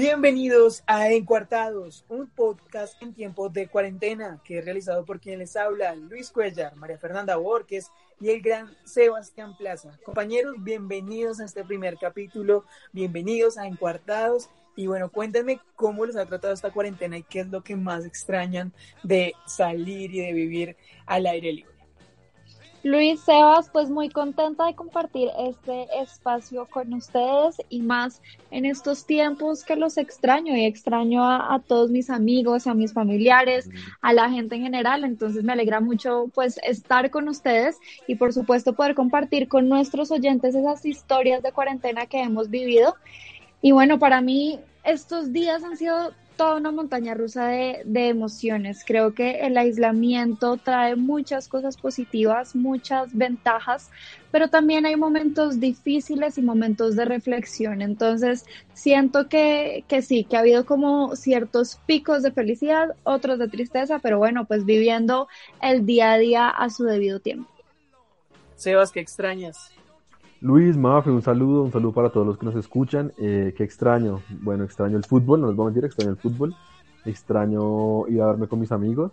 Bienvenidos a Encuartados, un podcast en tiempos de cuarentena que es realizado por quien les habla, Luis Cuellar, María Fernanda Borges y el gran Sebastián Plaza. Compañeros, bienvenidos a este primer capítulo, bienvenidos a Encuartados y bueno, cuéntenme cómo les ha tratado esta cuarentena y qué es lo que más extrañan de salir y de vivir al aire libre. Luis Sebas, pues muy contenta de compartir este espacio con ustedes y más en estos tiempos que los extraño y extraño a, todos mis amigos, a mis familiares, a la gente en general. Entonces me alegra mucho pues estar con ustedes y por supuesto poder compartir con nuestros oyentes esas historias de cuarentena que hemos vivido. Y bueno, para mí estos días han sido toda una montaña rusa de, emociones. Creo que el aislamiento trae muchas cosas positivas, muchas ventajas, pero también hay momentos difíciles y momentos de reflexión. Entonces, siento que, que sí, que ha habido como ciertos picos de felicidad, otros de tristeza, pero bueno, pues viviendo el día a día a su debido tiempo. Sebas, ¿qué extrañas? Luis, Mafe, un saludo, un saludo para todos los que nos escuchan. Eh, qué extraño, bueno, extraño el fútbol, no les voy a mentir, extraño el fútbol, extraño ir a verme con mis amigos,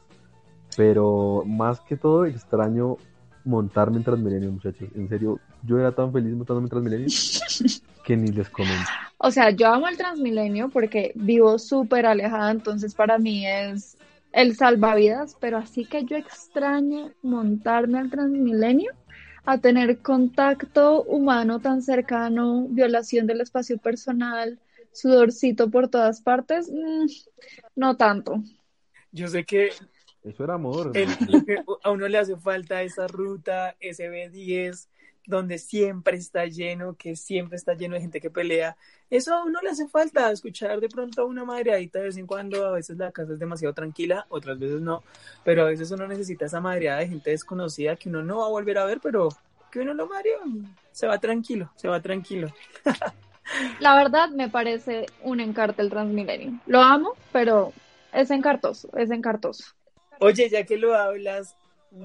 pero más que todo extraño montarme en Transmilenio, muchachos. En serio, yo era tan feliz montándome en Transmilenio que ni les comento. O sea, yo amo el Transmilenio porque vivo súper alejada, entonces para mí es el salvavidas, pero así que yo extraño montarme al Transmilenio a tener contacto humano tan cercano, violación del espacio personal, sudorcito por todas partes, mm, no tanto. Yo sé que eso era amor. a uno le hace falta esa ruta, ese B10, donde siempre está lleno, que siempre está lleno de gente que pelea. Eso a uno le hace falta, escuchar de pronto a una madreadita de vez en cuando. A veces la casa es demasiado tranquila, otras veces no. Pero a veces uno necesita esa madreada de gente desconocida que uno no va a volver a ver, pero que uno lo marea. Se va tranquilo, se va tranquilo. La verdad me parece un encarte el Transmilenio. Lo amo, pero es encartoso, es encartoso. Oye, ya que lo hablas,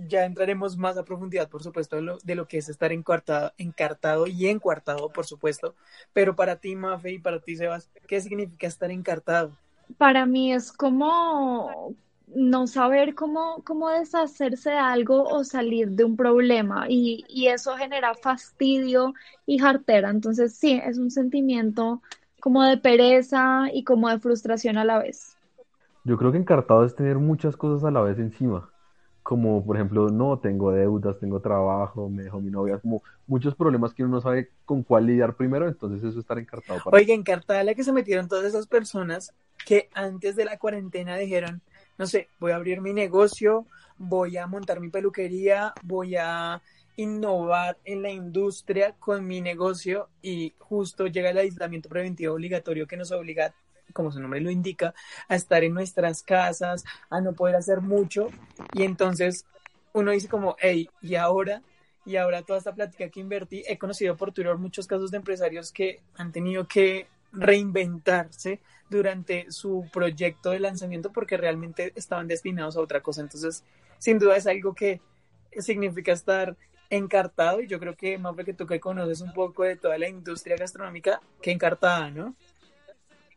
ya entraremos más a profundidad, por supuesto, de lo, de lo que es estar encartado, encartado y encuartado, por supuesto. Pero para ti, Mafe, y para ti, Sebas, ¿qué significa estar encartado? Para mí es como no saber cómo, cómo deshacerse de algo o salir de un problema y, y eso genera fastidio y jartera. Entonces sí, es un sentimiento como de pereza y como de frustración a la vez. Yo creo que encartado es tener muchas cosas a la vez encima como por ejemplo, no tengo deudas, tengo trabajo, me dejó mi novia, como muchos problemas que uno no sabe con cuál lidiar primero, entonces eso es estar encartado. Para Oiga, encartada la que se metieron todas esas personas que antes de la cuarentena dijeron, no sé, voy a abrir mi negocio, voy a montar mi peluquería, voy a innovar en la industria con mi negocio y justo llega el aislamiento preventivo obligatorio que nos obliga como su nombre lo indica, a estar en nuestras casas, a no poder hacer mucho. Y entonces uno dice como, hey, ¿y ahora? Y ahora toda esta plática que invertí, he conocido por Twitter muchos casos de empresarios que han tenido que reinventarse durante su proyecto de lanzamiento porque realmente estaban destinados a otra cosa. Entonces, sin duda es algo que significa estar encartado y yo creo que, más que tú que conoces un poco de toda la industria gastronómica, que encartada, ¿no?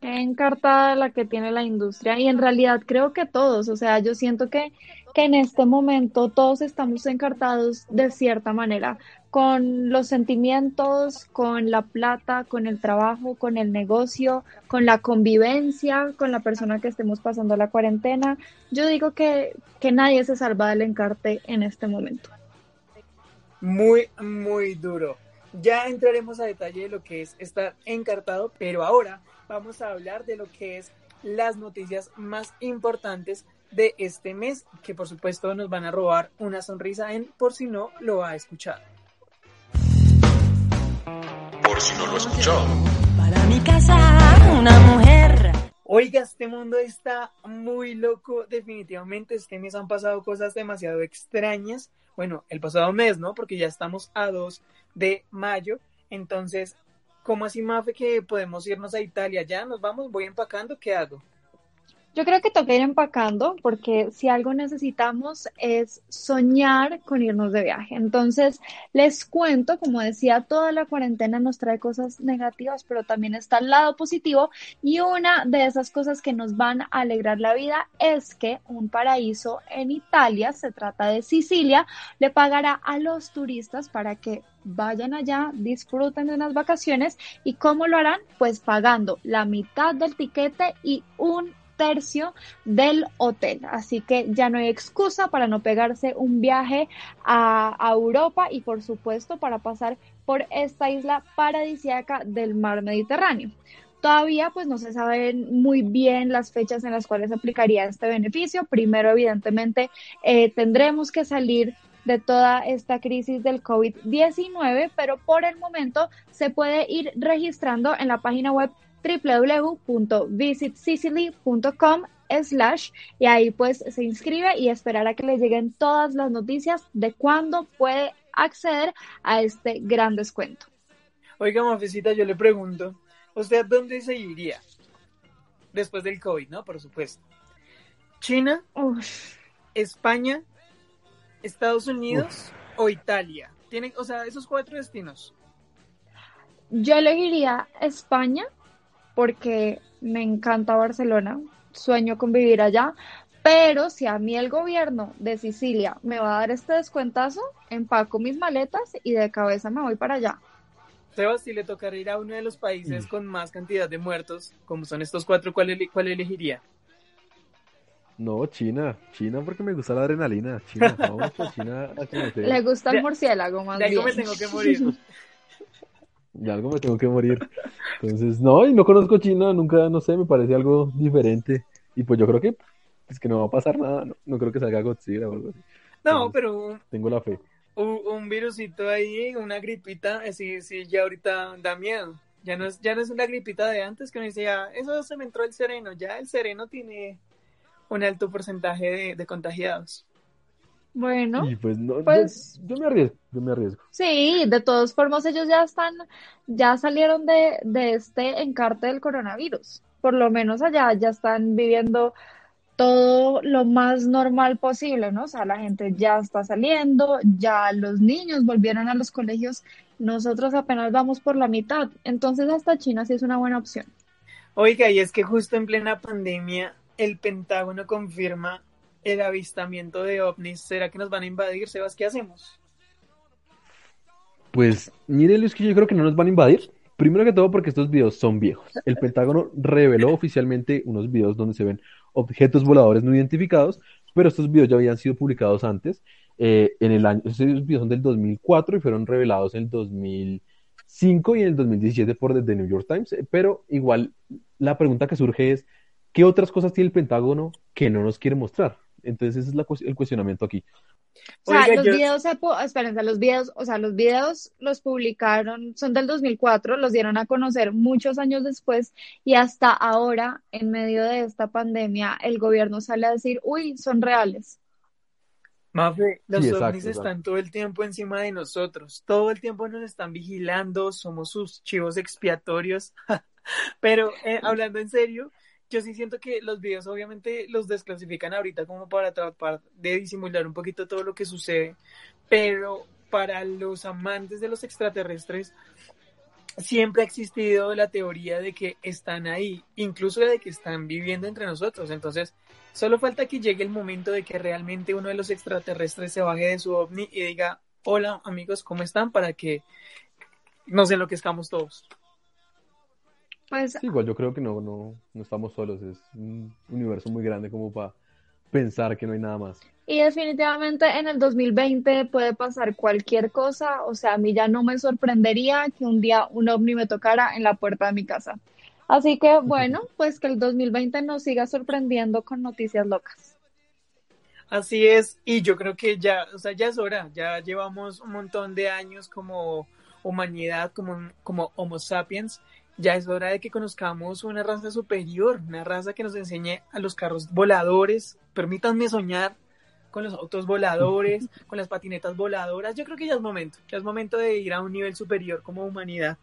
Encartada la que tiene la industria y en realidad creo que todos, o sea, yo siento que, que en este momento todos estamos encartados de cierta manera, con los sentimientos, con la plata, con el trabajo, con el negocio, con la convivencia, con la persona que estemos pasando la cuarentena. Yo digo que, que nadie se salva del encarte en este momento. Muy, muy duro. Ya entraremos a detalle de lo que es estar encartado, pero ahora vamos a hablar de lo que es las noticias más importantes de este mes, que por supuesto nos van a robar una sonrisa en por si no lo ha escuchado. Por si no lo ha escuchado. Para mi casa, una mujer. Oiga, este mundo está muy loco, definitivamente. Este mes han pasado cosas demasiado extrañas. Bueno, el pasado mes, ¿no? Porque ya estamos a 2 de mayo. Entonces, ¿Cómo así, Mafe, que podemos irnos a Italia? ¿Ya nos vamos? ¿Voy empacando? ¿Qué hago? Yo creo que toca ir empacando porque si algo necesitamos es soñar con irnos de viaje. Entonces, les cuento, como decía, toda la cuarentena nos trae cosas negativas, pero también está el lado positivo y una de esas cosas que nos van a alegrar la vida es que un paraíso en Italia, se trata de Sicilia, le pagará a los turistas para que vayan allá, disfruten de unas vacaciones y cómo lo harán? Pues pagando la mitad del tiquete y un tercio del hotel. Así que ya no hay excusa para no pegarse un viaje a, Europa y por supuesto para pasar por esta isla paradisiaca del mar Mediterráneo. Todavía pues no se saben muy bien las fechas en las cuales aplicaría este beneficio. Primero, evidentemente, eh, tendremos que salir de toda esta crisis del COVID-19, pero por el momento se puede ir registrando en la página web www.visitsicily.com slash y ahí pues se inscribe y esperar a que le lleguen todas las noticias de cuándo puede acceder a este gran descuento. Oiga, Mafecita, yo le pregunto, ¿usted dónde se iría? Después del COVID, ¿no? Por supuesto. ¿China? ¿España? ¿Estados Unidos o Italia? Tienen, o sea, esos cuatro destinos. Yo elegiría España porque me encanta Barcelona, sueño con vivir allá, pero si a mí el gobierno de Sicilia me va a dar este descuentazo, empaco mis maletas y de cabeza me voy para allá. Sebas, si le tocara ir a uno de los países mm. con más cantidad de muertos, como son estos cuatro, ¿cuál, cuál elegiría? No, China, China porque me gusta la adrenalina. China, vamos China. Le gusta el murciélago más de algo me tengo que morir. De algo me tengo que morir. Entonces, no, y no conozco China, nunca, no sé, me parece algo diferente. Y pues yo creo que, es que no va a pasar nada, no, creo que salga Godzilla o algo así. No, pero... Tengo la fe. Un, un virusito ahí, una gripita, sí, sí, ya ahorita da miedo. Ya no es, ya no es una gripita de antes que uno decía, eso se me entró el sereno, ya el sereno tiene un alto porcentaje de, contagiados. Bueno, pues, pues yo, me arriesgo, yo me arriesgo. Sí, de todas formas ellos ya están, ya salieron de, de este encarte del coronavirus. Por lo menos allá ya están viviendo todo lo más normal posible, ¿no? O sea, la gente ya está saliendo, ya los niños volvieron a los colegios, nosotros apenas vamos por la mitad, entonces hasta China sí es una buena opción. Oiga, y es que justo en plena pandemia el Pentágono confirma el avistamiento de ovnis. ¿Será que nos van a invadir, Sebas? ¿Qué hacemos? Pues mire Luis, que yo creo que no nos van a invadir. Primero que todo porque estos videos son viejos. El Pentágono reveló oficialmente unos videos donde se ven objetos voladores no identificados, pero estos videos ya habían sido publicados antes. Eh, en el año, estos videos son del 2004 y fueron revelados en el 2005 y en el 2017 por The New York Times. Pero igual la pregunta que surge es, ¿Qué otras cosas tiene el Pentágono que no nos quiere mostrar? Entonces ese es el cuestionamiento aquí. O sea, los videos, espérense, los videos, o sea, los videos los publicaron, son del 2004, los dieron a conocer muchos años después y hasta ahora, en medio de esta pandemia, el gobierno sale a decir, uy, son reales. Mafe, los ovnis están todo el tiempo encima de nosotros, todo el tiempo nos están vigilando, somos sus chivos expiatorios, pero eh, hablando en serio, yo sí siento que los videos obviamente los desclasifican ahorita como para tratar de disimular un poquito todo lo que sucede, pero para los amantes de los extraterrestres siempre ha existido la teoría de que están ahí, incluso de que están viviendo entre nosotros. Entonces, solo falta que llegue el momento de que realmente uno de los extraterrestres se baje de su ovni y diga, hola amigos, ¿cómo están? Para que nos enloquezcamos todos. Pues, igual yo creo que no, no, no estamos solos, es un universo muy grande como para pensar que no hay nada más. Y definitivamente en el 2020 puede pasar cualquier cosa, o sea, a mí ya no me sorprendería que un día un ovni me tocara en la puerta de mi casa. Así que bueno, pues que el 2020 nos siga sorprendiendo con noticias locas. Así es, y yo creo que ya, o sea, ya es hora, ya llevamos un montón de años como humanidad, como, como Homo sapiens, ya es hora de que conozcamos una raza superior, una raza que nos enseñe a los carros voladores, permítanme soñar con los autos voladores, con las patinetas voladoras. Yo creo que ya es momento, ya es momento de ir a un nivel superior como humanidad.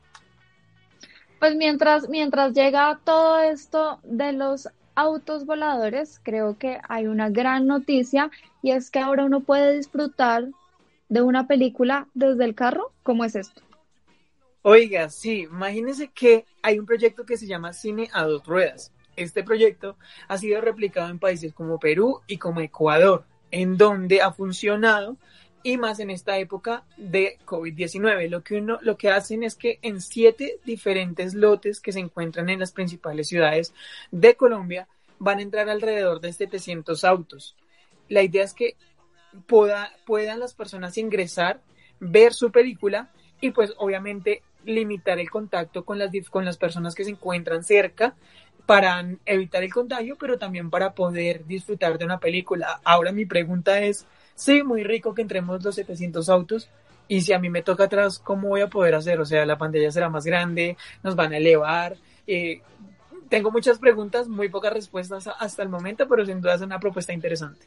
Pues mientras, mientras llega todo esto de los autos voladores, creo que hay una gran noticia y es que ahora uno puede disfrutar de una película desde el carro. ¿Cómo es esto? Oiga, sí, imagínense que hay un proyecto que se llama Cine a dos ruedas. Este proyecto ha sido replicado en países como Perú y como Ecuador, en donde ha funcionado y más en esta época de COVID-19. Lo que uno, lo que hacen es que en siete diferentes lotes que se encuentran en las principales ciudades de Colombia van a entrar alrededor de 700 autos. La idea es que puedan las personas ingresar, ver su película y pues obviamente limitar el contacto con las, con las personas que se encuentran cerca para evitar el contagio, pero también para poder disfrutar de una película. Ahora mi pregunta es, sí, muy rico que entremos los 700 autos, y si a mí me toca atrás, ¿cómo voy a poder hacer? O sea, la pantalla será más grande, nos van a elevar. Eh, tengo muchas preguntas, muy pocas respuestas hasta el momento, pero sin duda es una propuesta interesante.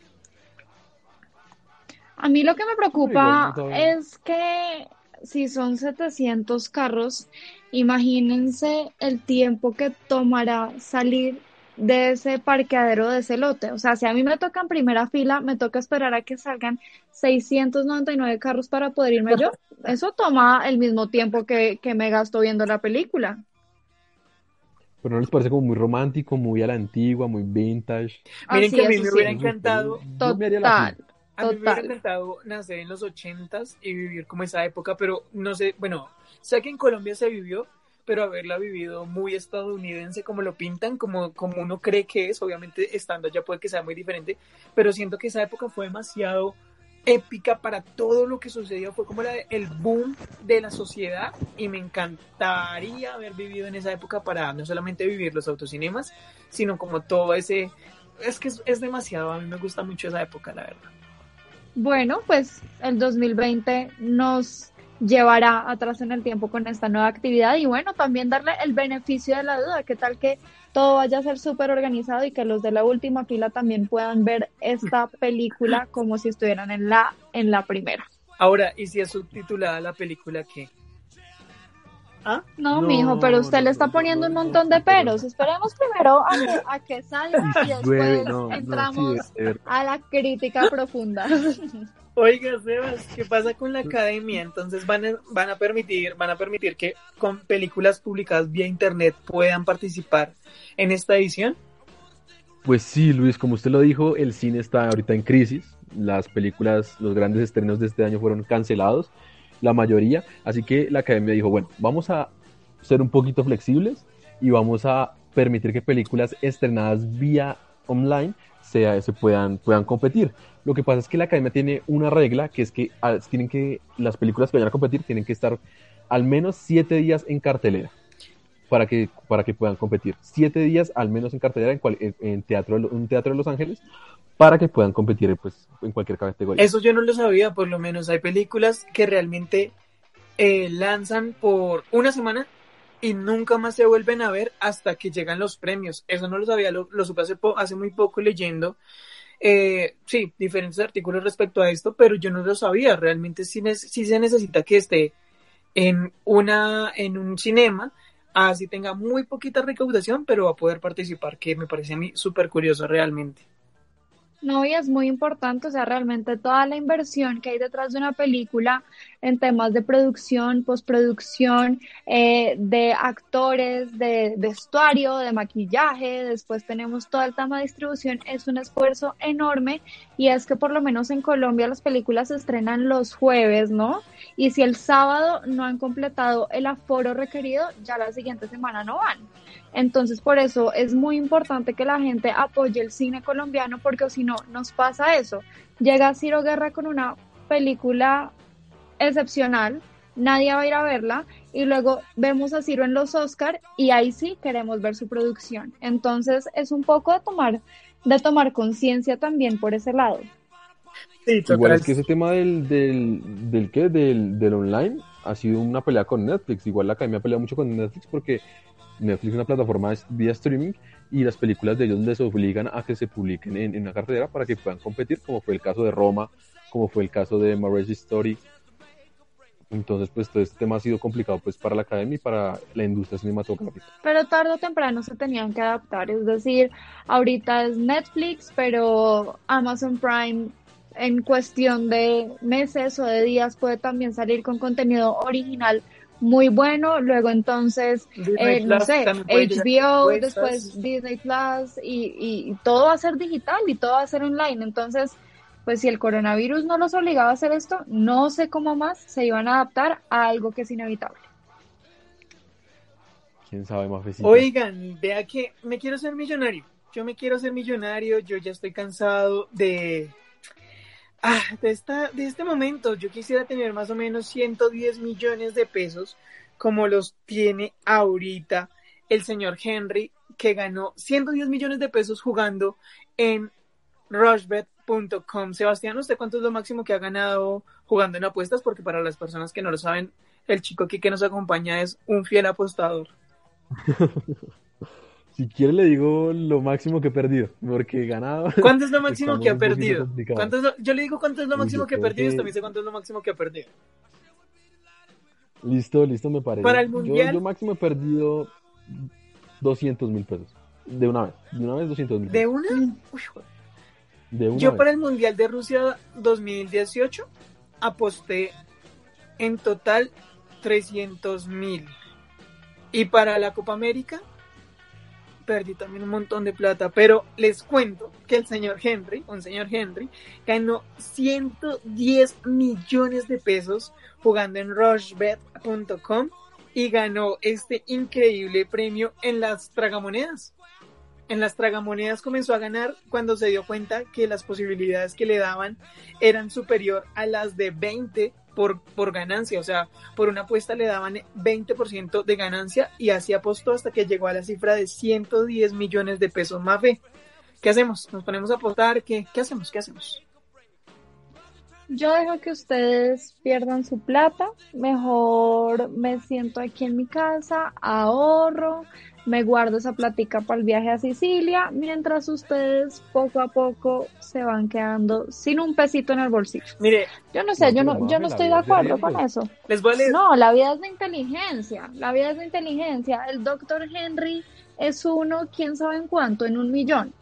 A mí lo que me preocupa es que si son 700 carros, imagínense el tiempo que tomará salir de ese parqueadero de ese lote. O sea, si a mí me toca en primera fila, me toca esperar a que salgan 699 carros para poder irme yo. Eso toma el mismo tiempo que, me gasto viendo la película. Pero no les parece como muy romántico, muy a la antigua, muy vintage. Miren que a mí me hubiera encantado. Total. A mí me hubiera encantado nacer en los ochentas y vivir como esa época, pero no sé, bueno, sé que en Colombia se vivió, pero haberla vivido muy estadounidense como lo pintan, como, como uno cree que es, obviamente estando allá puede que sea muy diferente, pero siento que esa época fue demasiado épica para todo lo que sucedió, fue como la, el boom de la sociedad y me encantaría haber vivido en esa época para no solamente vivir los autocinemas, sino como todo ese, es que es demasiado, a mí me gusta mucho esa época, la verdad. Bueno, pues el 2020 nos llevará atrás en el tiempo con esta nueva actividad y bueno, también darle el beneficio de la duda, qué tal que todo vaya a ser súper organizado y que los de la última fila también puedan ver esta película como si estuvieran en la, en la primera. Ahora, ¿y si es subtitulada la película qué? ¿Ah? No, mijo, pero usted le está poniendo un montón de peros. Esperemos primero a que, salga y después entramos a la crítica profunda. Oiga, Sebas, ¿qué pasa con la academia? Entonces van a, van a permitir, van a permitir que con películas publicadas vía internet puedan participar en esta edición. Pues sí, Luis, como usted lo dijo, el cine está ahorita en crisis. Las películas, los grandes estrenos de este año fueron cancelados la mayoría. Así que la academia dijo, bueno, vamos a ser un poquito flexibles y vamos a permitir que películas estrenadas vía online se, se puedan, puedan competir. Lo que pasa es que la academia tiene una regla que es que ah, tienen que las películas que vayan a competir tienen que estar al menos siete días en cartelera para que, para que puedan competir. Siete días al menos en cartelera en, cual, en, teatro, un teatro de Los Ángeles para que puedan competir pues, en cualquier categoría. Eso yo no lo sabía, por lo menos hay películas que realmente eh, lanzan por una semana y nunca más se vuelven a ver hasta que llegan los premios. Eso no lo sabía, lo, supe hace, muy poco leyendo. Eh, sí, diferentes artículos respecto a esto, pero yo no lo sabía. Realmente sí, sí se necesita que esté en, una, en un cinema así tenga muy poquita recaudación, pero va a poder participar, que me parece a mí súper curioso realmente. No, y es muy importante, o sea, realmente toda la inversión que hay detrás de una película en temas de producción, postproducción, eh, de actores, de vestuario, de maquillaje, después tenemos todo el tema de distribución, es un esfuerzo enorme y es que por lo menos en Colombia las películas se estrenan los jueves, ¿no? Y si el sábado no han completado el aforo requerido, ya la siguiente semana no van. Entonces, por eso es muy importante que la gente apoye el cine colombiano, porque si no, nos pasa eso. Llega Ciro Guerra con una película excepcional, nadie va a ir a verla, y luego vemos a Ciro en los Oscar y ahí sí queremos ver su producción. Entonces, es un poco de tomar, de tomar conciencia también por ese lado. Sí, Igual es que ese tema del, del, del, ¿qué? Del, del online ha sido una pelea con Netflix. Igual la academia ha peleado mucho con Netflix porque Netflix es una plataforma vía streaming y las películas de ellos les obligan a que se publiquen en, una cartera para que puedan competir, como fue el caso de Roma, como fue el caso de Marriage Story. Entonces, pues todo este tema ha sido complicado pues para la academia y para la industria cinematográfica. Pero tarde o temprano se tenían que adaptar, es decir, ahorita es Netflix, pero Amazon Prime en cuestión de meses o de días puede también salir con contenido original muy bueno, luego entonces, eh, no sé, HBO, después Disney Plus y, y todo va a ser digital y todo va a ser online, entonces pues si el coronavirus no los obligaba a hacer esto, no sé cómo más se iban a adaptar a algo que es inevitable. ¿Quién sabe más? Oigan, vea que me quiero ser millonario. Yo me quiero ser millonario, yo ya estoy cansado de... Ah, de, esta, de este momento. Yo quisiera tener más o menos 110 millones de pesos como los tiene ahorita el señor Henry, que ganó 110 millones de pesos jugando en Rushbet Com. Sebastián, ¿usted cuánto es lo máximo que ha ganado jugando en apuestas? Porque para las personas que no lo saben, el chico aquí que nos acompaña es un fiel apostador. si quiere le digo lo máximo que he perdido, porque he ganado. ¿Cuánto es lo máximo que ha perdido? Yo le digo cuánto es lo máximo que he perdido y usted me dice cuánto es lo máximo que ha perdido. Listo, listo, me parece. Para el mundial. Yo, máximo he perdido 200 mil pesos. De una vez. De una vez 200 mil ¿De una? Uy, yo para el Mundial de Rusia 2018 aposté en total 300 mil. Y para la Copa América perdí también un montón de plata. Pero les cuento que el señor Henry, un señor Henry, ganó 110 millones de pesos jugando en rushbet.com y ganó este increíble premio en las tragamonedas en las tragamonedas comenzó a ganar cuando se dio cuenta que las posibilidades que le daban eran superior a las de 20 por, por ganancia, o sea, por una apuesta le daban 20% de ganancia y así apostó hasta que llegó a la cifra de 110 millones de pesos más fe. ¿Qué hacemos? ¿Nos ponemos a apostar? ¿Qué, qué hacemos? ¿Qué hacemos? Yo dejo que ustedes pierdan su plata, mejor me siento aquí en mi casa, ahorro, me guardo esa platica para el viaje a Sicilia, mientras ustedes poco a poco se van quedando sin un pesito en el bolsillo. Mire, yo no sé, yo no, yo no estoy de acuerdo con eso. Les voy a leer. No, la vida es de inteligencia, la vida es de inteligencia. El doctor Henry es uno, quién sabe en cuánto, en un millón.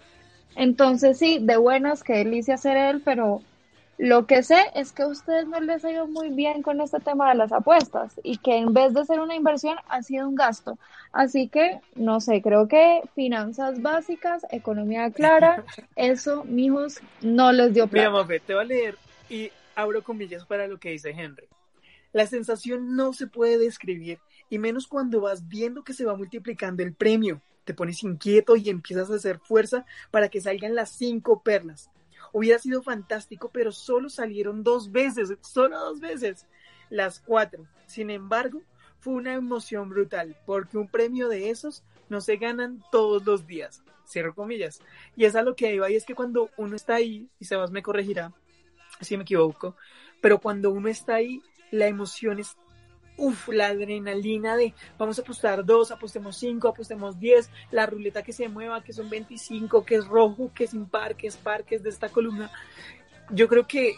Entonces sí, de buenas, qué delicia ser él, pero lo que sé es que a ustedes no les ha ido muy bien con este tema de las apuestas y que en vez de ser una inversión ha sido un gasto. Así que, no sé, creo que finanzas básicas, economía clara, eso, mijos, no les dio plata. Mira, Mafe, te voy a leer y abro comillas para lo que dice Henry. La sensación no se puede describir y menos cuando vas viendo que se va multiplicando el premio. Te pones inquieto y empiezas a hacer fuerza para que salgan las cinco perlas Hubiera sido fantástico, pero solo salieron dos veces, solo dos veces, las cuatro. Sin embargo, fue una emoción brutal, porque un premio de esos no se ganan todos los días. Cierro comillas. Y es a lo que iba, y es que cuando uno está ahí, y Sebas me corregirá si me equivoco, pero cuando uno está ahí, la emoción es Uf, la adrenalina de vamos a apostar dos, apostemos cinco, apostemos diez, la ruleta que se mueva, que son 25, que es rojo, que es impar, que es par, que es de esta columna. Yo creo que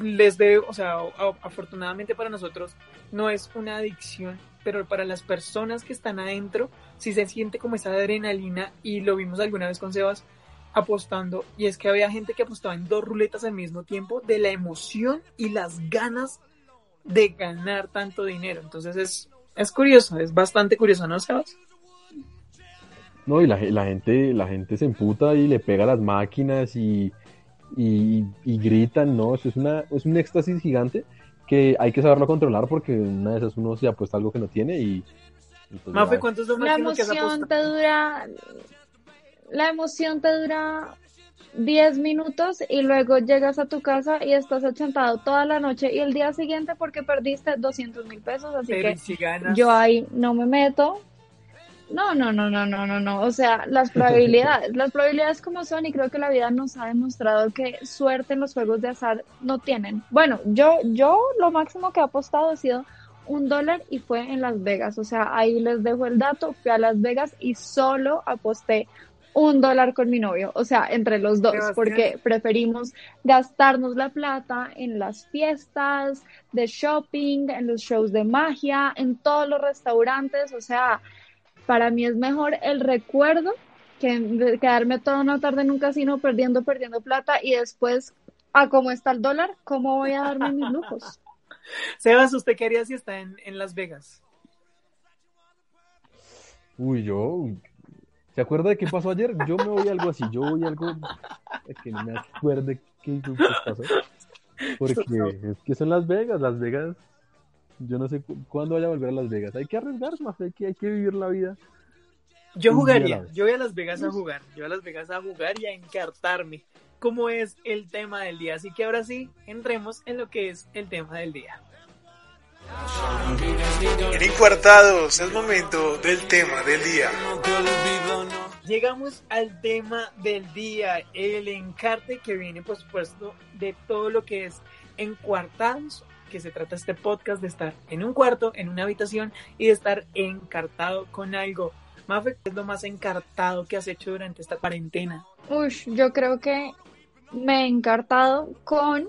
les debe, o sea, afortunadamente para nosotros no es una adicción, pero para las personas que están adentro, sí se siente como esa adrenalina y lo vimos alguna vez con Sebas apostando y es que había gente que apostaba en dos ruletas al mismo tiempo de la emoción y las ganas de ganar tanto dinero. Entonces es, es curioso, es bastante curioso, ¿no, Sebas? No, y la, la, gente, la gente se emputa y le pega a las máquinas y, y, gritan, ¿no? Eso es, una, es un éxtasis gigante que hay que saberlo controlar porque una de esas uno se apuesta algo que no tiene y... Mafe, ¿cuánto es lo la emoción te dura... La emoción te dura 10 minutos y luego llegas a tu casa y estás achantado toda la noche y el día siguiente porque perdiste 200 mil pesos, así que yo ahí no me meto. No, no, no, no, no, no, no. O sea, las probabilidades, las probabilidades como son y creo que la vida nos ha demostrado que suerte en los juegos de azar no tienen. Bueno, yo, yo lo máximo que he apostado ha sido un dólar y fue en Las Vegas. O sea, ahí les dejo el dato. Fui a Las Vegas y solo aposté un dólar con mi novio, o sea, entre los dos, porque preferimos gastarnos la plata en las fiestas de shopping, en los shows de magia, en todos los restaurantes, o sea, para mí es mejor el recuerdo que de quedarme toda una tarde en un casino perdiendo, perdiendo plata y después, a cómo está el dólar, ¿cómo voy a darme mis lujos? Sebas, ¿usted qué haría si está en, en Las Vegas? Uy, yo. ¿Se acuerda de qué pasó ayer? Yo me voy a algo así. Yo voy a algo es que no me acuerde qué pasó. Porque es que son Las Vegas. Las Vegas. Yo no sé cu- cuándo vaya a volver a Las Vegas. Hay que arriesgarse, más hay que, hay que vivir la vida. Yo jugaría, yo voy a Las Vegas a jugar, yo voy a Las Vegas a jugar y a encartarme, como es el tema del día. Así que ahora sí, entremos en lo que es el tema del día. En Encuartados es momento del tema del día. Llegamos al tema del día, el encarte que viene, por supuesto, de todo lo que es encuartados, que se trata este podcast de estar en un cuarto, en una habitación y de estar encartado con algo. Mafe, ¿qué es lo más encartado que has hecho durante esta cuarentena? Ush, yo creo que me he encartado con,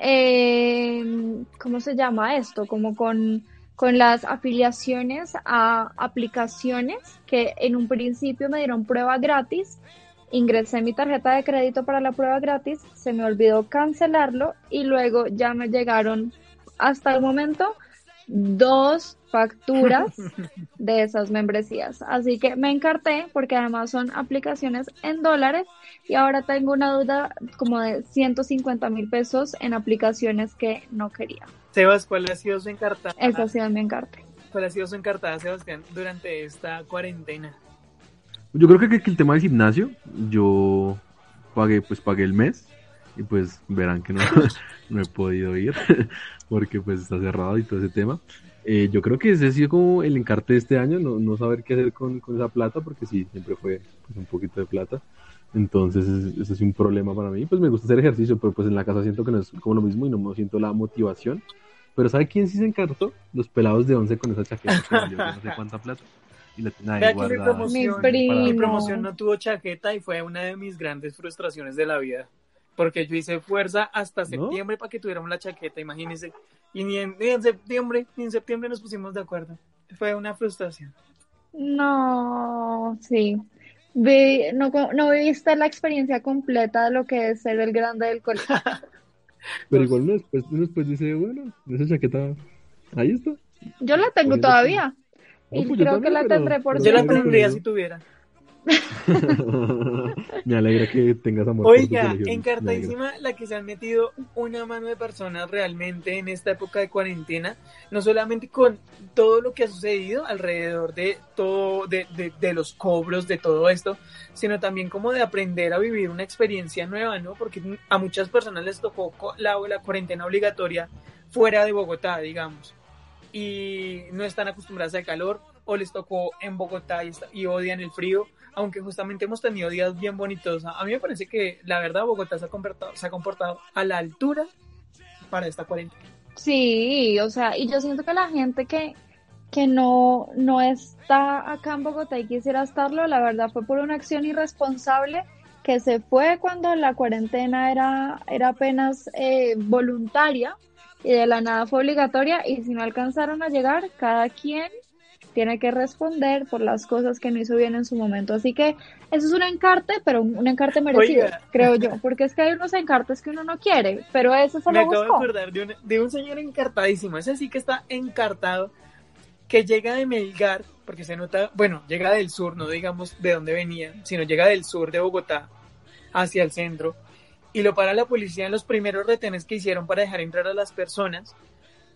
eh, ¿cómo se llama esto? Como con, con las afiliaciones a aplicaciones que en un principio me dieron prueba gratis. Ingresé mi tarjeta de crédito para la prueba gratis, se me olvidó cancelarlo y luego ya me llegaron hasta el momento dos facturas de esas membresías. Así que me encarté porque además son aplicaciones en dólares y ahora tengo una duda como de 150 mil pesos en aplicaciones que no quería. Sebas, ¿cuál ha sido su encartada? Esa ha sido mi encarte. ¿Cuál ha sido su encartada, Sebastián, durante esta cuarentena? Yo creo que, que el tema del gimnasio, yo pagué, pues pagué el mes y pues verán que no, no he podido ir porque pues está cerrado y todo ese tema. Eh, yo creo que ese ha sido como el encarte de este año, no, no saber qué hacer con, con esa plata porque sí, siempre fue pues, un poquito de plata. Entonces es- ese es un problema para mí. Pues me gusta hacer ejercicio, pero pues en la casa siento que no es como lo mismo y no me siento la motivación. Pero ¿sabe quién sí se encartó? Los pelados de once con esa chaqueta que valió yo no sé cuánta plata. Y la ahí mi guardada. promoción, Mi mi promoción no tuvo chaqueta y fue una de mis grandes frustraciones de la vida. Porque yo hice fuerza hasta septiembre para que tuviéramos la chaqueta, imagínense. Y ni en, ni en septiembre, ni en septiembre nos pusimos de acuerdo. Fue una frustración. No, sí. Vi, no, co- no viviste la experiencia completa de lo que es ser el grande del colegio. Pero igual uno después, uno después dice, bueno, esa chaqueta, ahí está. Yo la tengo Por eso todavía. No, Y pues yo creo que la pero- tendré por Yo la tendría si tuviera. Me alegra que tengas amor por Oiga, me alegra. encartadísima la que se han metido una mano de personas realmente en esta época de cuarentena, no solamente con todo lo que ha sucedido alrededor de todo, de, de- de los cobros, de todo esto, sino también como de aprender a vivir una experiencia nueva, ¿no? Porque a muchas personas les tocó la, la cuarentena obligatoria fuera de Bogotá, digamos, y no están acostumbradas al calor, o les tocó en Bogotá y odian el frío, aunque justamente hemos tenido días bien bonitos. A mí me parece que la verdad Bogotá se ha comportado, se ha comportado a la altura para esta cuarentena. Sí, o sea, y yo siento que la gente que, que no, no está acá en Bogotá y quisiera estarlo, la verdad fue por una acción irresponsable que se fue cuando la cuarentena era, era apenas eh, voluntaria y de la nada fue obligatoria y si no alcanzaron a llegar, cada quien tiene que responder por las cosas que no hizo bien en su momento. Así que eso es un encarte, pero un, un encarte merecido, Oiga. creo yo, porque es que hay unos encartes que uno no quiere, pero ese se Me lo acabo de buscó. acordar de un, de un señor encartadísimo, ese sí que está encartado, que llega de Melgar, porque se nota, bueno, llega del sur, no digamos de dónde venía, sino llega del sur de Bogotá hacia el centro, y lo para la policía en los primeros retenes que hicieron para dejar entrar a las personas,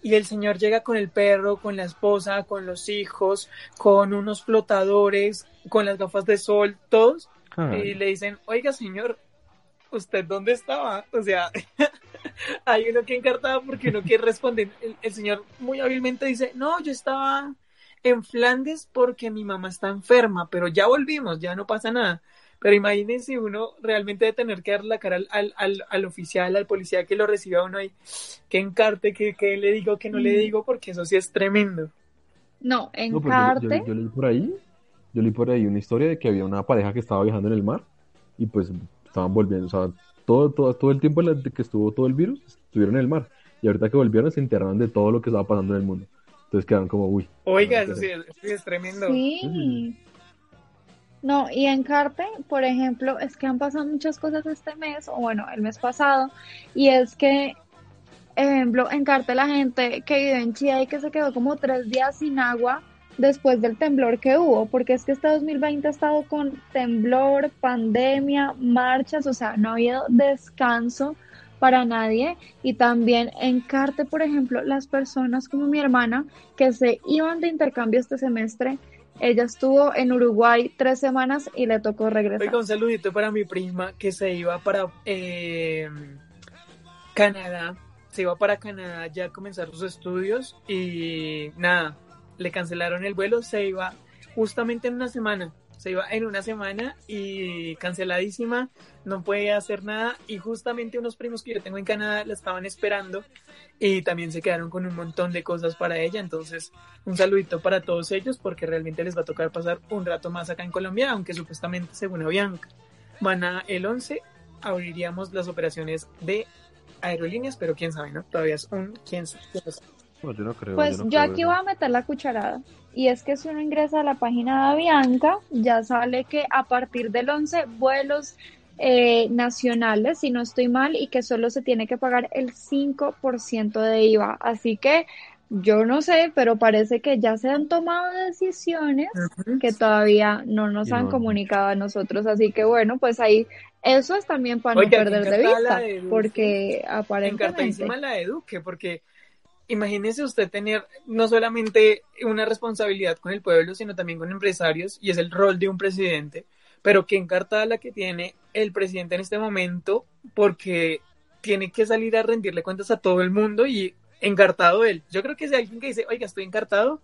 y el señor llega con el perro, con la esposa, con los hijos, con unos flotadores, con las gafas de sol, todos, y le dicen, oiga señor, ¿usted dónde estaba? O sea, hay uno que encartado porque uno quiere responder. El, el señor muy hábilmente dice, no, yo estaba en Flandes porque mi mamá está enferma, pero ya volvimos, ya no pasa nada. Pero imagínense uno realmente de tener que dar la cara al, al, al, al oficial, al policía que lo reciba a uno ahí, que encarte, que, que le digo, que no le Mm. digo, porque eso sí es tremendo. No, no, pero yo- encarte. yo, yo leí por ahí yo leí por ahí una historia de que había una pareja que estaba viajando en el mar y pues estaban volviendo, o sea, todo, todo, todo el tiempo que estuvo todo el virus, estuvieron en el mar. Y ahorita que volvieron se enteraron de todo lo que estaba pasando en el mundo. Entonces quedaron como, uy. Oiga, eso sí, eso sí es tremendo. Sí. No, y en Carte, por ejemplo, es que han pasado muchas cosas este mes, o bueno, el mes pasado, y es que, ejemplo, en Carte la gente que vive en Chía y que se quedó como tres días sin agua después del temblor que hubo, porque es que este 2020 ha estado con temblor, pandemia, marchas, o sea, no ha habido descanso para nadie. Y también en Carte, por ejemplo, las personas como mi hermana que se iban de intercambio este semestre, ella estuvo en Uruguay tres semanas y le tocó regresar. Oiga, un saludito para mi prima que se iba para eh, Canadá. Se iba para Canadá ya a comenzar sus estudios y nada, le cancelaron el vuelo. Se iba justamente en una semana. Se iba en una semana y canceladísima, no puede hacer nada. Y justamente unos primos que yo tengo en Canadá la estaban esperando y también se quedaron con un montón de cosas para ella. Entonces, un saludito para todos ellos porque realmente les va a tocar pasar un rato más acá en Colombia, aunque supuestamente, según Avianca, van a el 11 abriríamos las operaciones de aerolíneas, pero quién sabe, ¿no? Todavía es un quién sabe. No, yo no creo. Pues yo, no yo creo aquí eso. voy a meter la cucharada. Y es que si uno ingresa a la página de Avianca, ya sale que a partir del 11 vuelos eh, nacionales, si no estoy mal, y que solo se tiene que pagar el 5% de IVA. Así que yo no sé, pero parece que ya se han tomado decisiones que todavía no nos Y han no- comunicado a nosotros. Así que bueno, pues ahí eso es también para no perder de vista, de porque aparentemente... Encantadísima la de Duque, porque imagínese usted tener no solamente una responsabilidad con el pueblo, sino también con empresarios, y es el rol de un presidente, pero que encartada la que tiene el presidente en este momento, porque tiene que salir a rendirle cuentas a todo el mundo y encartado él. Yo creo que si alguien que dice, oiga, estoy encartado,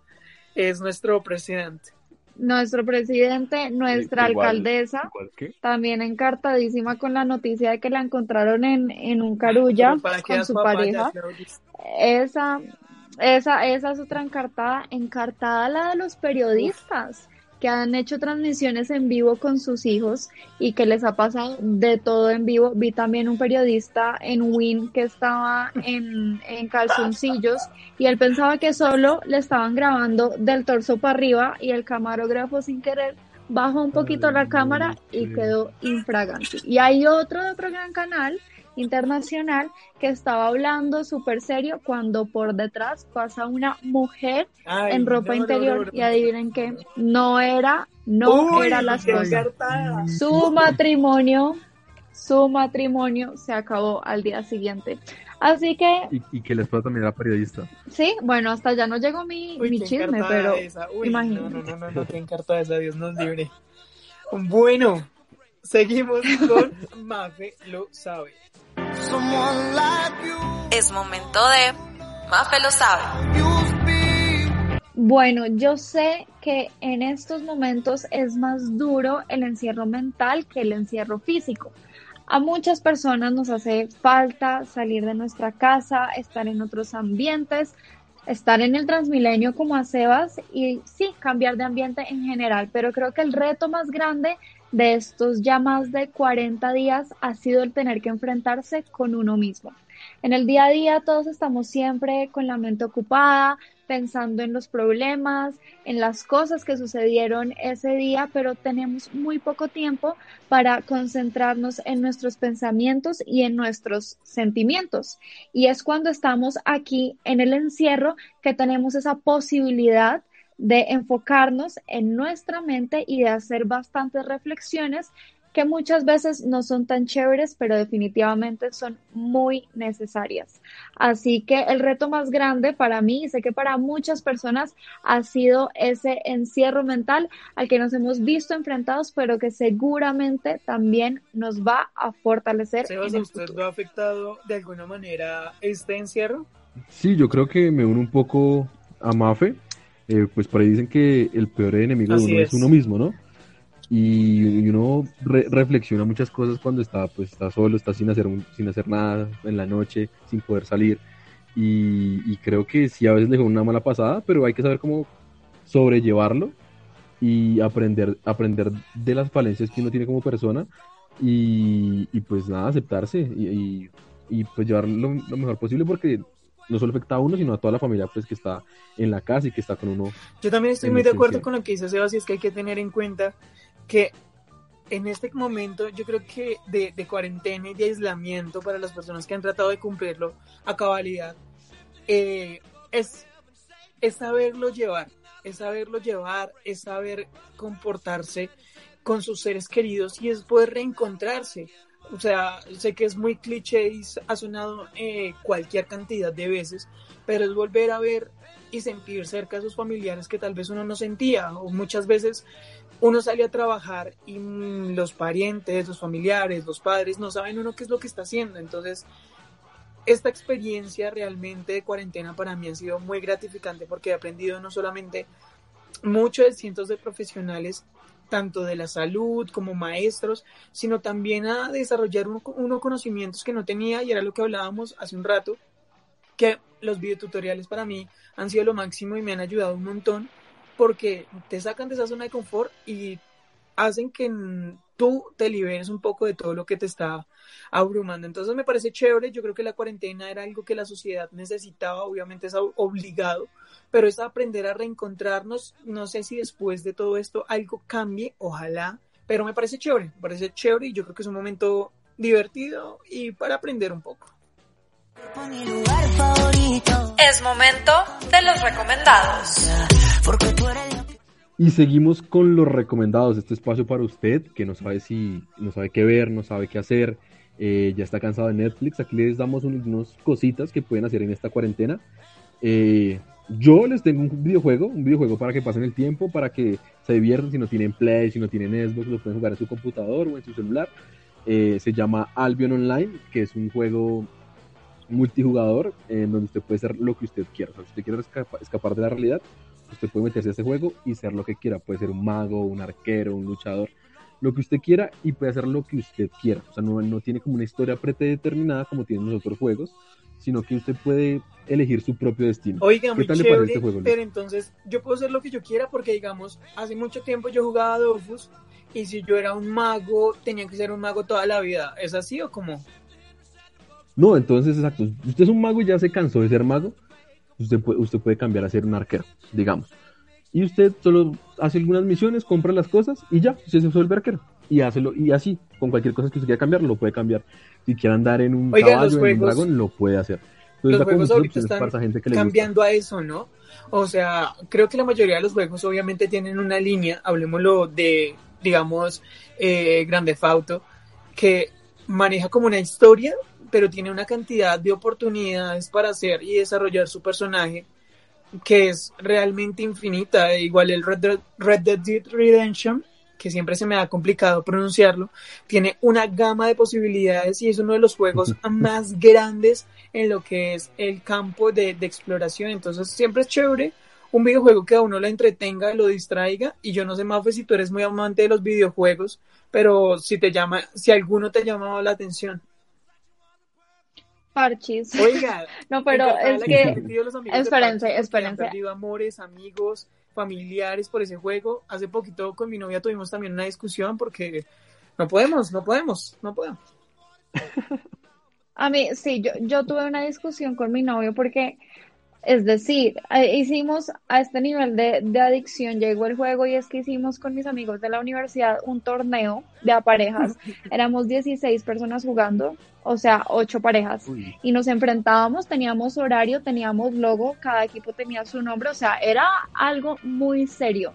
es nuestro presidente. Nuestro presidente, nuestra Igual- alcaldesa, igual que- también encartadísima con la noticia de que la encontraron en, en un carulla Pero ¿para qué con su pareja. Esa, esa, esa es otra encartada, encartada la de los periodistas que han hecho transmisiones en vivo con sus hijos y que les ha pasado de todo en vivo. Vi también un periodista en Win que estaba en, en calzoncillos y él pensaba que solo le estaban grabando del torso para arriba y el camarógrafo sin querer bajó un poquito la cámara y quedó infragante. Y hay otro de otro gran canal internacional que estaba hablando súper serio cuando por detrás pasa una mujer Ay, en ropa no, interior no, no. y adivinen qué, no era, no Uy, era la esposa. Su matrimonio, su matrimonio se acabó al día siguiente. Así que, Y, y que la esposa también era periodista. sí, bueno, hasta ya no llegó mi, Uy, mi chisme, pero. Uy, imagínate. No, no, no, no, no, qué encartada esa, Dios nos libre. Bueno, seguimos con Mafe lo sabe. Es momento de Mafe lo sabe. Bueno, yo sé que en estos momentos es más duro el encierro mental que el encierro físico. A muchas personas nos hace falta salir de nuestra casa, estar en otros ambientes, estar en el Transmilenio como a Sebas y sí, cambiar de ambiente en general. Pero creo que el reto más grande de estos ya más de 40 días ha sido el tener que enfrentarse con uno mismo. En el día a día todos estamos siempre con la mente ocupada, pensando en los problemas, en las cosas que sucedieron ese día, pero tenemos muy poco tiempo para concentrarnos en nuestros pensamientos y en nuestros sentimientos. Y es cuando estamos aquí en el encierro que tenemos esa posibilidad de enfocarnos en nuestra mente y de hacer bastantes reflexiones que muchas veces no son tan chéveres, pero definitivamente son muy necesarias. Así que el reto más grande para mí, y sé que para muchas personas, ha sido ese encierro mental al que nos hemos visto enfrentados, pero que seguramente también nos va a fortalecer. Sebas, en ¿a el usted futuro. lo ha afectado de alguna manera este encierro? Sí, yo creo que me uno un poco a Mafe. Eh, pues por ahí dicen que el peor enemigo de Así uno es. es. uno mismo, ¿no? Y, y uno re- reflexiona muchas cosas cuando está, pues, está solo, está sin hacer, sin hacer nada en la noche, sin poder salir. Y, y creo que sí, a veces le una mala pasada, pero hay que saber cómo sobrellevarlo y aprender, aprender de las falencias que uno tiene como persona y, y pues nada, aceptarse y, y, pues llevar lo, mejor posible porque no solo afecta a uno, sino a toda la familia pues que está en la casa y que está con uno. Yo también estoy muy de acuerdo con lo que dice Sebas y es que hay que tener en cuenta que en este momento yo creo que de, de, cuarentena y de aislamiento para las personas que han tratado de cumplirlo a cabalidad, eh, es, es saberlo llevar, es saberlo llevar, es saber comportarse con sus seres queridos y es poder reencontrarse. O sea, sé que es muy cliché y ha sonado eh, cualquier cantidad de veces, pero es volver a ver y sentir cerca a sus familiares que tal vez uno no sentía o muchas veces uno sale a trabajar y mm, los parientes, los familiares, los padres no saben uno qué es lo que está haciendo. Entonces, esta experiencia realmente de cuarentena para mí ha sido muy gratificante porque he aprendido no solamente mucho de cientos de profesionales, tanto de la salud como maestros, sino también a desarrollar unos conocimientos que no tenía y era lo que hablábamos hace un rato, que los videotutoriales para mí han sido lo máximo y me han ayudado un montón porque te sacan de esa zona de confort y hacen que tú te liberes un poco de todo lo que te está abrumando. Entonces me parece chévere, yo creo que la cuarentena era algo que la sociedad necesitaba, obviamente es obligado, pero es aprender a reencontrarnos, no sé si después de todo esto algo cambie, ojalá, pero me parece chévere, me parece chévere y yo creo que es un momento divertido y para aprender un poco. Es momento de los recomendados. Y seguimos con los recomendados, este espacio para usted que no sabe si, no sabe qué ver, no sabe qué hacer, eh, ya está cansado de Netflix, aquí les damos unas cositas que pueden hacer en esta cuarentena. Eh, yo les tengo un videojuego, un videojuego para que pasen el tiempo, para que se diviertan si no tienen Play, si no tienen Xbox, lo pueden jugar en su computador o en su celular. Eh, se llama Albion Online, que es un juego multijugador en donde usted puede ser lo que usted quiera. Si usted quiere escapar de la realidad, usted puede meterse a ese juego y ser lo que quiera. Puede ser un mago, un arquero, un luchador, lo que usted quiera y puede hacer lo que usted quiera. O sea, no, no tiene como una historia predeterminada como tienen los otros juegos, sino que usted puede elegir su propio destino. Oiga, muy chévere, este juego, pero entonces yo puedo hacer lo que yo quiera porque, digamos, hace mucho tiempo yo jugaba a Dofus y si yo era un mago, tenía que ser un mago toda la vida. ¿Es así o cómo? No, entonces, exacto. Usted es un mago y ya se cansó de ser mago, usted puede, usted puede cambiar a ser un arquero, digamos. Y usted solo hace algunas misiones, compra las cosas y ya, se vuelve arquero. Y hácelo, y así, con cualquier cosa que usted quiera cambiar, lo puede cambiar. Si quiere andar en un caballo, en un dragón, lo puede hacer. los juegos ahorita están cambiando a eso, ¿no? O sea, creo que la mayoría de los juegos obviamente tienen una línea, hablemoslo de, digamos, eh, Grande Fauto, que maneja como una historia pero tiene una cantidad de oportunidades para hacer y desarrollar su personaje que es realmente infinita. Igual el Red Dead, Red Dead Redemption, que siempre se me ha complicado pronunciarlo, tiene una gama de posibilidades y es uno de los juegos más grandes en lo que es el campo de, de exploración. Entonces siempre es chévere un videojuego que a uno lo entretenga, lo distraiga. Y yo no sé, Mafe, si tú eres muy amante de los videojuegos, pero si te llama, si alguno te ha llamado la atención. Parchis. Oiga, no, pero es que. Espérense, espérense. perdido amores, amigos, familiares por ese juego. Hace poquito con mi novia tuvimos también una discusión porque no podemos, no podemos, no podemos. A mí, sí, yo, yo tuve una discusión con mi novio porque es decir, eh, hicimos a este nivel de, adicción, llegó el juego y es que hicimos con mis amigos de la universidad un torneo de parejas. Éramos 16 personas jugando, o sea, 8 parejas. Y nos enfrentábamos, teníamos horario, teníamos logo, cada equipo tenía su nombre, o sea, era algo muy serio.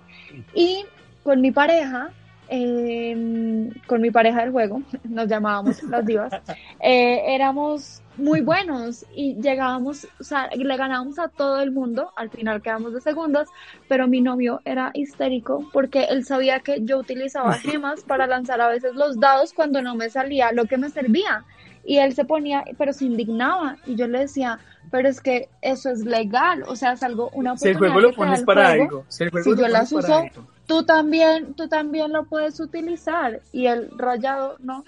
Y con mi pareja, em, con mi pareja del juego, nos llamábamos las divas, eh, éramos muy buenos y llegábamos, o sea, le ganábamos a todo el mundo, al final quedamos de segundos, pero mi novio era histérico porque él sabía que yo utilizaba gemas para lanzar a veces los dados cuando no me salía lo que me servía. Y él se ponía, pero se indignaba y yo le decía, pero es que eso es legal, o sea, es algo, una oportunidad. Si el juego lo pones para algo, si, el juego yo las uso, tú también, tú también lo puedes utilizar. Y el rayado, no,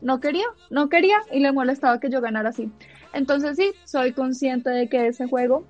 no quería, no quería y le molestaba que yo ganara así. Entonces sí, soy consciente de que ese juego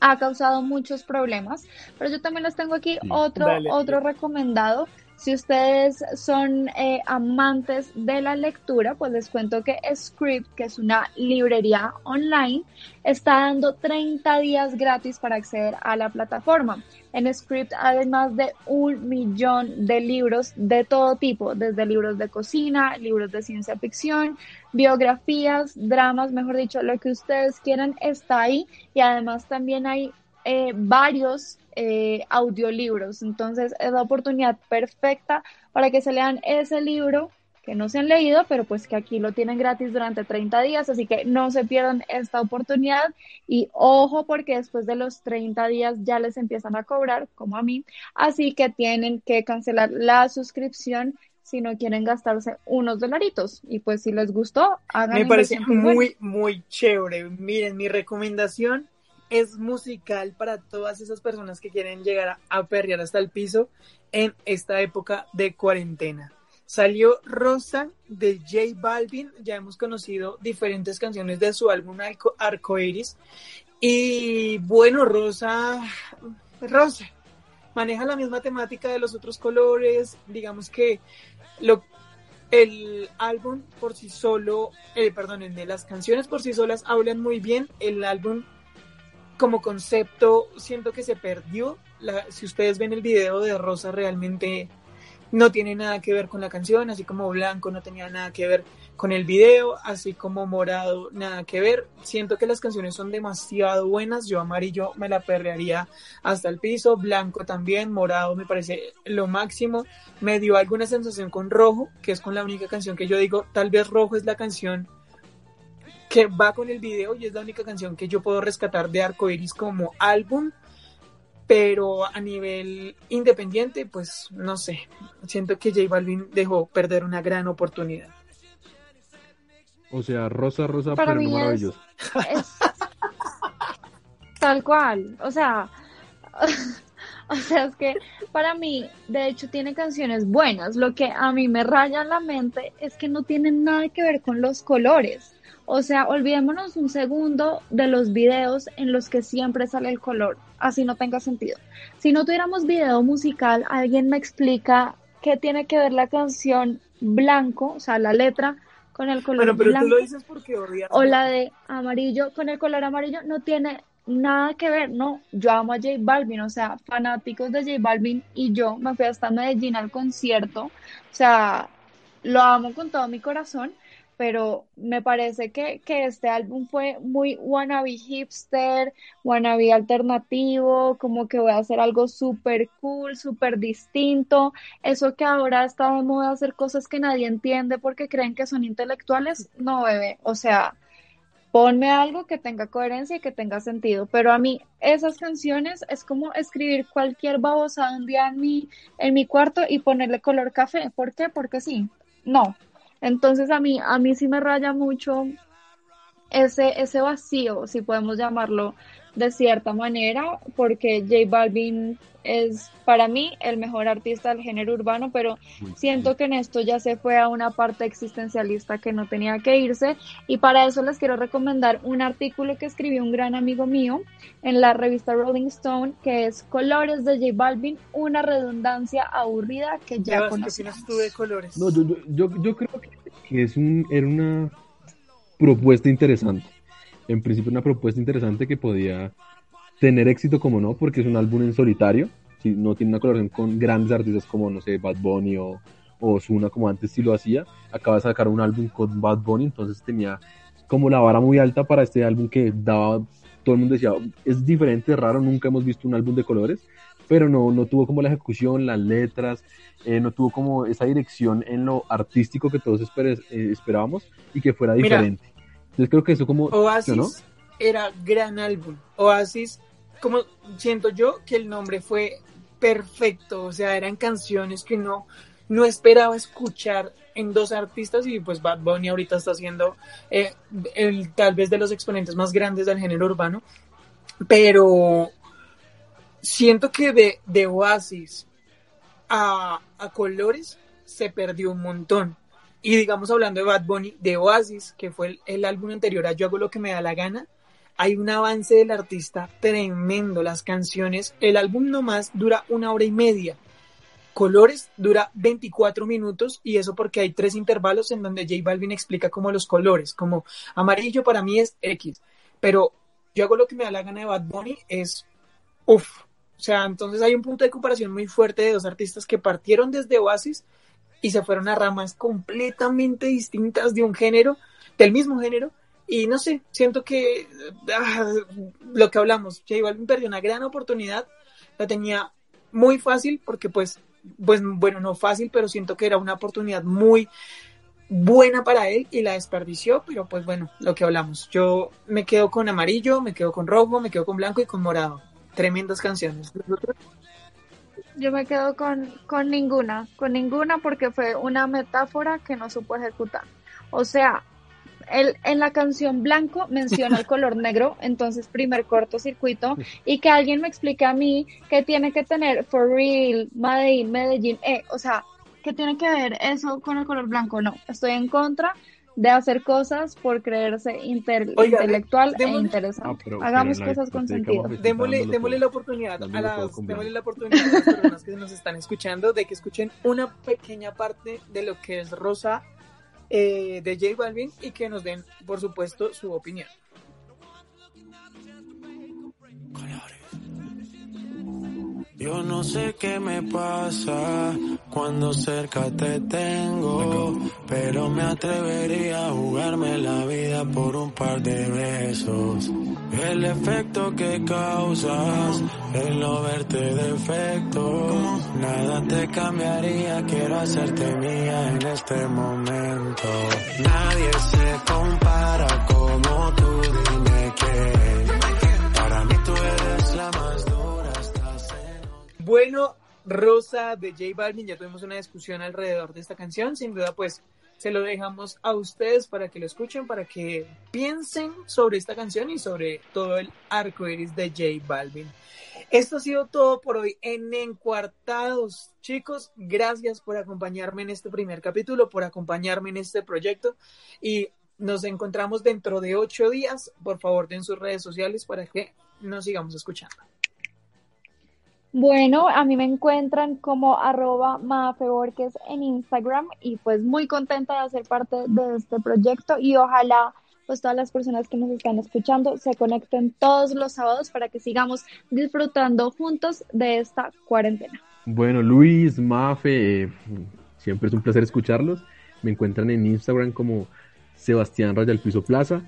ha causado muchos problemas, pero yo también les tengo aquí otro, otro recomendado si ustedes son eh, amantes de la lectura, pues les cuento que Script, que es una librería online, está dando 30 días gratis para acceder a la plataforma. En Script hay más de un millón de libros de todo tipo, desde libros de cocina, libros de ciencia ficción, biografías, dramas, mejor dicho, lo que ustedes quieran está ahí y además también hay eh, varios eh, audiolibros. Entonces es la oportunidad perfecta para que se lean ese libro que no se han leído, pero pues que aquí lo tienen gratis durante 30 días, así que no se pierdan esta oportunidad. Y ojo porque después de los 30 días ya les empiezan a cobrar, como a mí, así que tienen que cancelar la suscripción si no quieren gastarse unos dolaritos. Y pues si les gustó, hagan Me parece muy, muy chévere. Miren, mi recomendación es musical para todas esas personas que quieren llegar a, perrear hasta el piso en esta época de cuarentena. Salió Rosa de J Balvin, ya hemos conocido diferentes canciones de su álbum Arco, Iris. Y bueno, Rosa, Rosa, maneja la misma temática de los otros colores, digamos que lo, el álbum por sí solo, eh, perdón, las canciones por sí solas hablan muy bien, el álbum como concepto siento que se perdió. si ustedes ven el video de Rosa realmente no tiene nada que ver con la canción, así como Blanco no tenía nada que ver con el video, así como Morado nada que ver. Siento que las canciones son demasiado buenas, yo amarillo me la perrearía hasta el piso, Blanco también, Morado me parece lo máximo. Me dio alguna sensación con Rojo, que es con la única canción que yo digo, tal vez Rojo es la canción que va con el video y es la única canción que yo puedo rescatar de Arcoiris como álbum, pero a nivel independiente, pues no sé, siento que J Balvin dejó perder una gran oportunidad. O sea, rosa, rosa, pero no maravilloso. Tal cual, o sea, o sea, es que para mí, de hecho, tiene canciones buenas. Lo que a mí me raya la mente es que no tienen nada que ver con los colores. O sea, olvidémonos un segundo de los videos en los que siempre sale el color, así no tenga sentido. Si no tuviéramos video musical, alguien me explica qué tiene que ver la canción blanco, o sea, la letra con el color bueno, pero blanco. Tú lo dices porque O la de amarillo con el color amarillo no tiene nada que ver, no. Yo amo a J Balvin, o sea, fanáticos de J Balvin y yo me fui hasta Medellín al concierto, o sea, lo amo con todo mi corazón pero me parece que, que, este álbum fue muy wannabe hipster, wannabe alternativo, como que voy a hacer algo súper cool, súper distinto, eso que ahora está de moda hacer cosas que nadie entiende porque creen que son intelectuales, no bebé, o sea, ponme algo que tenga coherencia y que tenga sentido, pero a mí esas canciones es como escribir cualquier babosa un día en mi, en mi cuarto y ponerle color café, ¿por qué? Porque sí, no, entonces a mí, a mí sí me raya mucho ese, ese vacío, si podemos llamarlo de cierta manera, porque J Balvin es para mí el mejor artista del género urbano, pero siento que en esto ya se fue a una parte existencialista que no tenía que irse y para eso les quiero recomendar un artículo que escribió un gran amigo mío en la revista Rolling Stone que es Colores de J Balvin, una redundancia aburrida que ya conocemos. colores? No, yo, yo, yo creo que es un, era una propuesta interesante. En principio una propuesta interesante que podía tener éxito como no, porque es un álbum en solitario, si no tiene una colaboración con grandes artistas como, no sé, Bad Bunny o, o Ozuna, como antes sí lo hacía, acaba de sacar un álbum con Bad Bunny, entonces tenía como la vara muy alta para este álbum que daba, todo el mundo decía, es diferente, raro, nunca hemos visto un álbum de colores, pero no, no tuvo como la ejecución, las letras, eh, no tuvo como esa dirección en lo artístico que todos eh, esperábamos y que fuera diferente. Entonces creo que eso como... Oasis era gran álbum. Oasis como siento yo que el nombre fue perfecto, o sea, eran canciones que no, no esperaba escuchar en dos artistas y pues Bad Bunny ahorita está siendo eh, el, tal vez de los exponentes más grandes del género urbano, pero siento que de, de Oasis a, a Colores se perdió un montón. Y digamos hablando de Bad Bunny, de Oasis, que fue el, álbum anterior a Yo hago lo que me da la gana, hay un avance del artista tremendo. Las canciones, el álbum nomás dura una hora y media. Colores dura 24 minutos y eso porque hay tres intervalos en donde J Balvin explica como los colores, como amarillo para mí es X, pero yo hago lo que me da la gana de Bad Bunny es uff. O sea, entonces hay un punto de comparación muy fuerte de dos artistas que partieron desde Oasis y se fueron a ramas completamente distintas de un género, del mismo género, y no sé, siento que ah, lo que hablamos, J Balvin perdió una gran oportunidad, la tenía muy fácil porque pues pues bueno, no fácil, pero siento que era una oportunidad muy buena para él y la desperdició, pero pues bueno, lo que hablamos. Yo me quedo con amarillo, me quedo con rojo, me quedo con blanco y con morado. Tremendas canciones. Yo me quedo con, con ninguna, con ninguna porque fue una metáfora que no supo ejecutar. O sea, él en la canción Blanco menciona el color negro, entonces primer cortocircuito, y que alguien me explique a mí que tiene que tener For Real, Medellín, Medellín, eh, o sea, ¿qué tiene que ver eso con el color blanco? No, estoy en contra de hacer cosas por creerse intelectual e interesante. Hagamos cosas con sentido. Démosle, démosle, la oportunidad a las, démosle la oportunidad a las personas que nos están escuchando de que escuchen una pequeña parte de lo que es Rosa eh, de J Balvin y que nos den, por supuesto, su opinión. Yo no sé qué me pasa cuando cerca te tengo, pero me atrevería a jugarme la vida por un par de besos. El efecto que causas, el no verte defecto, nada te cambiaría, quiero hacerte mía en este momento. Nadie se compara como tú, dime que bueno, Rosa de J Balvin, ya tuvimos una discusión alrededor de esta canción, sin duda pues se lo dejamos a ustedes para que lo escuchen, para que piensen sobre esta canción y sobre todo el arco iris de J Balvin. Esto ha sido todo por hoy en Encuartados. Chicos, gracias por acompañarme en este primer capítulo, por acompañarme en este proyecto y nos encontramos dentro de ocho días. Por favor, den sus redes sociales para que nos sigamos escuchando. Bueno, a mí me encuentran como arroba Borges en Instagram y pues muy contenta de hacer parte de este proyecto y ojalá pues todas las personas que nos están escuchando se conecten todos los sábados para que sigamos disfrutando juntos de esta cuarentena. Bueno, Luis, Mafe, eh, siempre es un placer escucharlos. Me encuentran en Instagram como Sebastián Raya Piso Plaza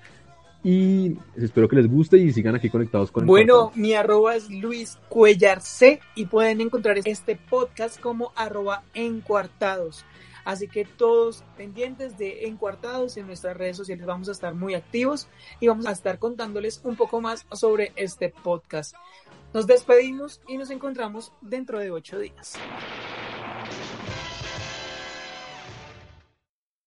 y espero que les guste y sigan aquí conectados con Bueno, mi arroba es Luis Cuellar C y pueden encontrar este podcast como arroba encuartados. Así que todos pendientes de Encuartados en nuestras redes sociales vamos a estar muy activos y vamos a estar contándoles un poco más sobre este podcast. Nos despedimos y nos encontramos dentro de ocho días.